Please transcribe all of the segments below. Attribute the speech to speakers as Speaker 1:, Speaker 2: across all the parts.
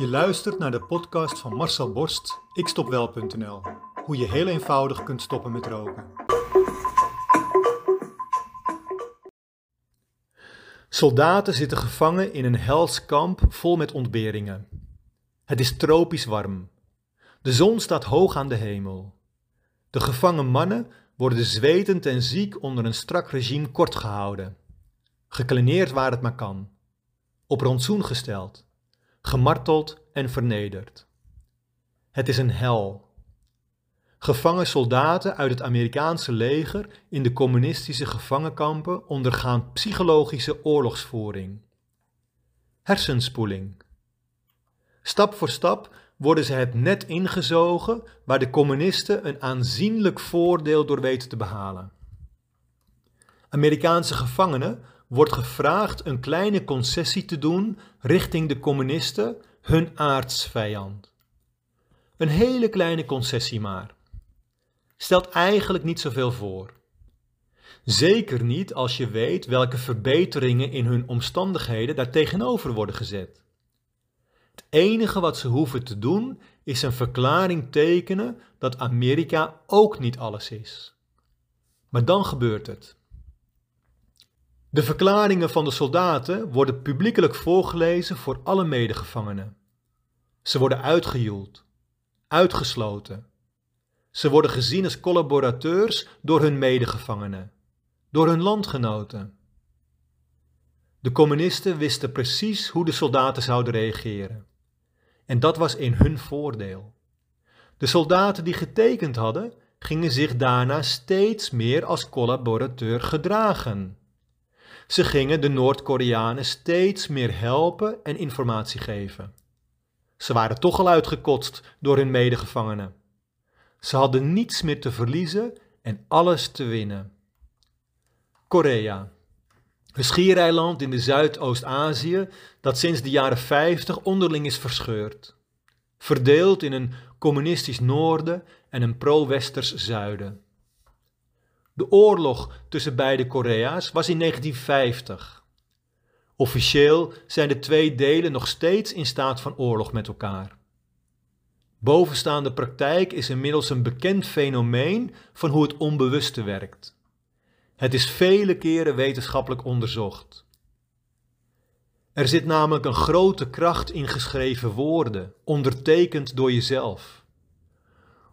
Speaker 1: Je luistert naar de podcast van Marcel Borst, ikstopwel.nl. Hoe je heel eenvoudig kunt stoppen met roken. Soldaten zitten gevangen in een hels kamp vol met ontberingen. Het is tropisch warm. De zon staat hoog aan de hemel. De gevangen mannen worden zwetend en ziek onder een strak regime kort gehouden. Waar het maar kan. Op rantsoen gesteld gemarteld en vernederd. Het is een hel. Gevangen soldaten uit het Amerikaanse leger in de communistische gevangenkampen ondergaan psychologische oorlogsvoering. Hersenspoeling. Stap voor stap worden ze het net ingezogen waar de communisten een aanzienlijk voordeel door weten te behalen. Amerikaanse gevangenen wordt gevraagd een kleine concessie te doen richting de communisten, hun aardsvijand. Een hele kleine concessie maar. Stelt eigenlijk niet zoveel voor. Zeker niet als je weet welke verbeteringen in hun omstandigheden daar tegenover worden gezet. Het enige wat ze hoeven te doen is een verklaring tekenen dat Amerika ook niet alles is. Maar dan gebeurt het. De verklaringen van de soldaten worden publiekelijk voorgelezen voor alle medegevangenen. Ze worden uitgejoeld, uitgesloten. Ze worden gezien als collaborateurs door hun medegevangenen, door hun landgenoten. De communisten wisten precies hoe de soldaten zouden reageren. En dat was in hun voordeel. De soldaten die getekend hadden, gingen zich daarna steeds meer als collaborateur gedragen. Ze gingen de Noord-Koreanen steeds meer helpen en informatie geven. Ze waren toch al uitgekotst door hun medegevangenen. Ze hadden niets meer te verliezen en alles te winnen. Korea. Een schiereiland in de Zuidoost-Azië dat sinds de jaren 50 onderling is verscheurd. Verdeeld in een communistisch noorden en een pro-westers zuiden. De oorlog tussen beide Korea's was in 1950. Officieel zijn de twee delen nog steeds in staat van oorlog met elkaar. Bovenstaande praktijk is inmiddels een bekend fenomeen van hoe het onbewuste werkt. Het is vele keren wetenschappelijk onderzocht. Er zit namelijk een grote kracht in geschreven woorden, ondertekend door jezelf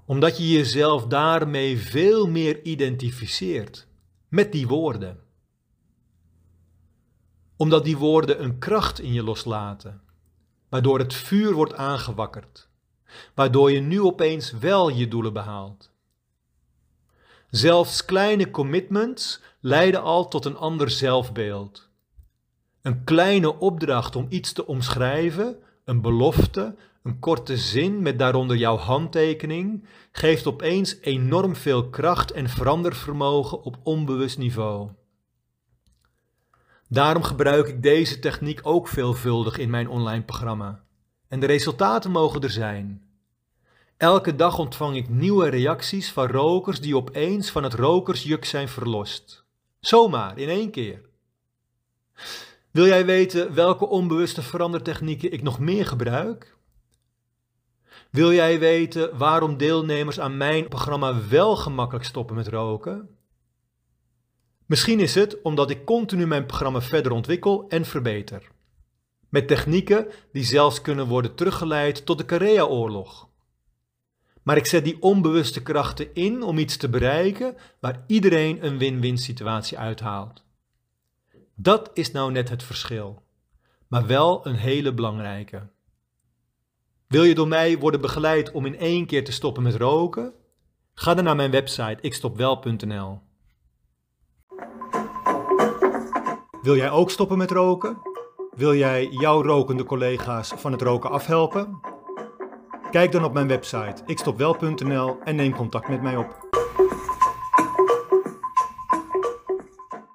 Speaker 1: omdat je jezelf daarmee veel meer identificeert met die woorden. Omdat die woorden een kracht in je loslaten, waardoor het vuur wordt aangewakkerd, waardoor je nu opeens wel je doelen behaalt. Zelfs kleine commitments leiden al tot een ander zelfbeeld. Een kleine opdracht om iets te omschrijven, een belofte, een korte zin met daaronder jouw handtekening geeft opeens enorm veel kracht en verandervermogen op onbewust niveau. Daarom gebruik ik deze techniek ook veelvuldig in mijn online programma. En de resultaten mogen er zijn. Elke dag ontvang ik nieuwe reacties van rokers die opeens van het rokersjuk zijn verlost. Zomaar, in één keer. Wil jij weten welke onbewuste verandertechnieken ik nog meer gebruik? Wil jij weten waarom deelnemers aan mijn programma wel gemakkelijk stoppen met roken? Misschien is het omdat ik continu mijn programma verder ontwikkel en verbeter. Met technieken die zelfs kunnen worden teruggeleid tot de Korea-oorlog. Maar ik zet die onbewuste krachten in om iets te bereiken waar iedereen een win-win situatie uithaalt. Dat is nou net het verschil, maar wel een hele belangrijke. Wil je door mij worden begeleid om in één keer te stoppen met roken? Ga dan naar mijn website ikstopwel.nl. Wil jij ook stoppen met roken? Wil jij jouw rokende collega's van het roken afhelpen? Kijk dan op mijn website ikstopwel.nl en neem contact met mij op.